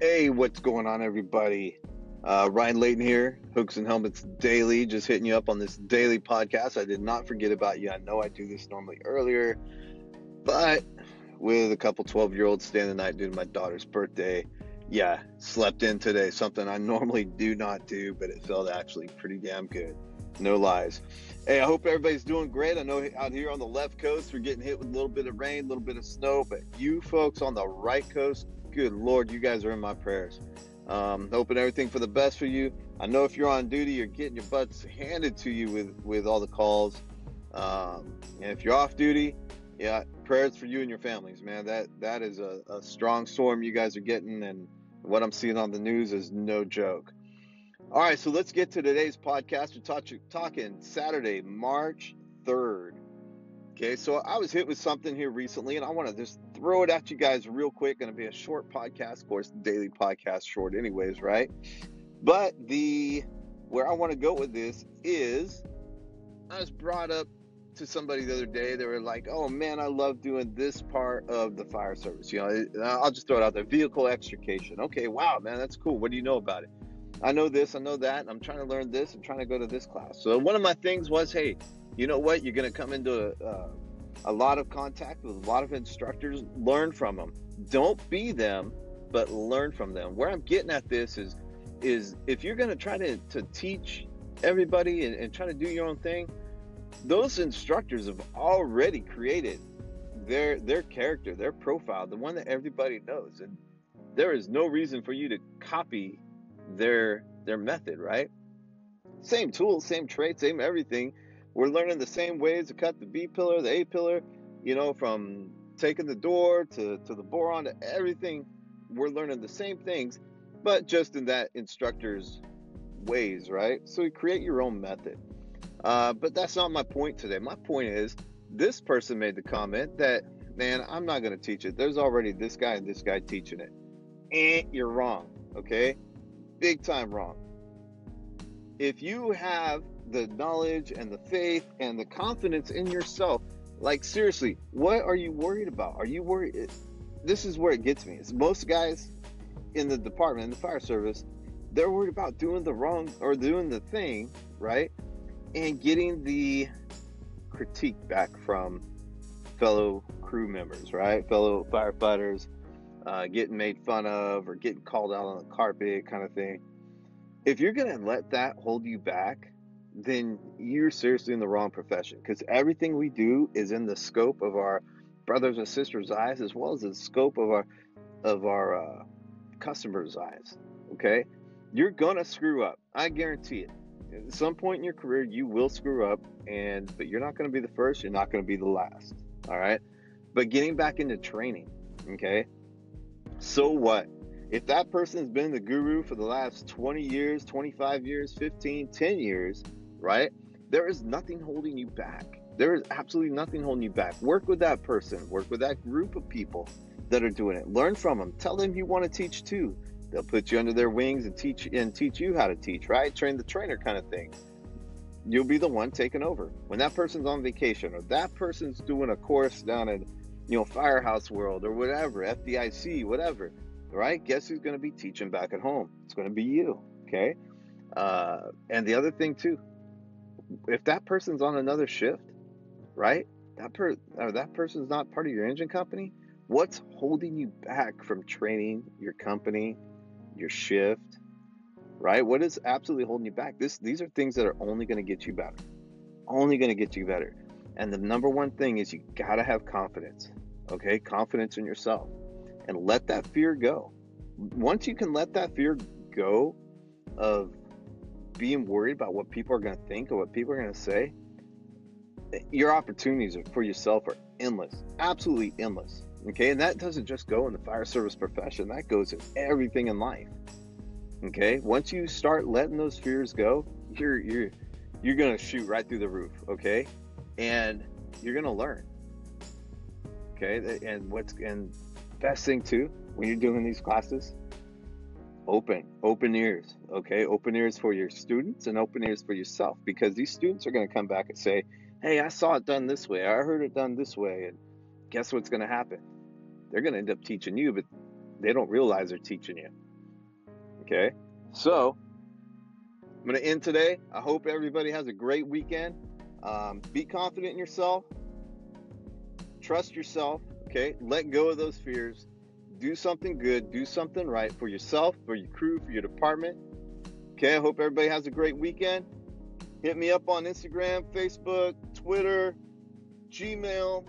what's going on, everybody? Uh, Ryan Layton here, Hooks and Helmets Daily, just hitting you up on this daily podcast. I did not forget about you. I know I do this normally earlier, but with a couple 12 year olds staying the night due to my daughter's birthday, yeah, slept in today. Something I normally do not do, but it felt actually pretty damn good. No lies. Hey, I hope everybody's doing great. I know out here on the left coast, we're getting hit with a little bit of rain, a little bit of snow, but you folks on the right coast, good Lord, you guys are in my prayers. Um, hoping everything for the best for you. I know if you're on duty, you're getting your butts handed to you with, with all the calls. Um, and if you're off duty, yeah, prayers for you and your families, man. That that is a, a strong storm you guys are getting, and what I'm seeing on the news is no joke. All right, so let's get to today's podcast. We're talk, talking Saturday, March 3rd. Okay, so I was hit with something here recently, and I want to just throw it at you guys real quick. Going to be a short podcast, of course, daily podcast, short, anyways, right? But the where I want to go with this is I was brought up to somebody the other day. They were like, "Oh man, I love doing this part of the fire service." You know, I'll just throw it out there: vehicle extrication. Okay, wow, man, that's cool. What do you know about it? I know this, I know that. I'm trying to learn this. I'm trying to go to this class. So one of my things was, hey, you know what? You're going to come into a, uh, a lot of contact with a lot of instructors. Learn from them. Don't be them, but learn from them. Where I'm getting at this is, is if you're going to try to, to teach everybody and, and try to do your own thing, those instructors have already created their their character, their profile, the one that everybody knows, and there is no reason for you to copy their their method, right? Same tools, same traits, same everything. We're learning the same ways to cut the B pillar, the A pillar, you know, from taking the door to, to the boron to everything. We're learning the same things, but just in that instructor's ways, right? So you create your own method. Uh, but that's not my point today. My point is this person made the comment that, man, I'm not going to teach it. There's already this guy and this guy teaching it. And you're wrong, okay? Big time wrong. If you have the knowledge and the faith and the confidence in yourself. Like, seriously, what are you worried about? Are you worried? This is where it gets me. It's most guys in the department, in the fire service, they're worried about doing the wrong or doing the thing, right? And getting the critique back from fellow crew members, right? Fellow firefighters, uh, getting made fun of or getting called out on the carpet, kind of thing. If you're going to let that hold you back, then you're seriously in the wrong profession because everything we do is in the scope of our brothers and sisters' eyes as well as the scope of our of our uh, customers' eyes. Okay, you're gonna screw up. I guarantee it. At some point in your career, you will screw up, and but you're not gonna be the first. You're not gonna be the last. All right. But getting back into training, okay. So what? If that person's been the guru for the last 20 years, 25 years, 15, 10 years, right? There is nothing holding you back. There is absolutely nothing holding you back. Work with that person, work with that group of people that are doing it. Learn from them. Tell them you want to teach too. They'll put you under their wings and teach and teach you how to teach, right? Train the trainer kind of thing. You'll be the one taking over. When that person's on vacation or that person's doing a course down in, you know, Firehouse World or whatever, FDIC, whatever, right? Guess who's going to be teaching back at home? It's going to be you, okay? Uh, and the other thing too, if that person's on another shift, right? That per or that person's not part of your engine company. What's holding you back from training your company, your shift, right? What is absolutely holding you back? This these are things that are only going to get you better. Only going to get you better. And the number one thing is you got to have confidence. Okay? Confidence in yourself. And let that fear go. Once you can let that fear go of being worried about what people are going to think or what people are going to say, your opportunities for yourself are endless, absolutely endless. Okay, and that doesn't just go in the fire service profession, that goes in everything in life. Okay, once you start letting those fears go, you're you're you're gonna shoot right through the roof. Okay, and you're gonna learn. Okay, and what's and best thing too when you're doing these classes, open open ears okay open ears for your students and open ears for yourself because these students are to come back and say hey i saw it done this way i heard it done this way and guess what's to happen they're to end up teaching you but they don't realize they're teaching you Okay. So I'm going to end today. I hope everybody has a great weekend. Um, be confident in yourself. Trust yourself. Okay. Let go of those fears. Do something good. Do something right for yourself, for your crew, for your department. Okay. I hope everybody has a great weekend. Hit me up on Instagram, Facebook, Twitter, Gmail,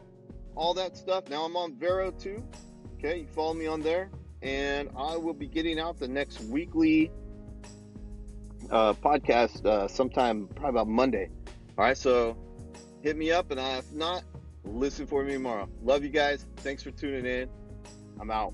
all that stuff. Now I'm on Vero too. Okay. You follow me on there. And I will be getting out the next weekly uh, podcast uh, sometime, probably about Monday. All right, so hit me up, and if not, listen for me tomorrow. Love you guys. Thanks for tuning in. I'm out.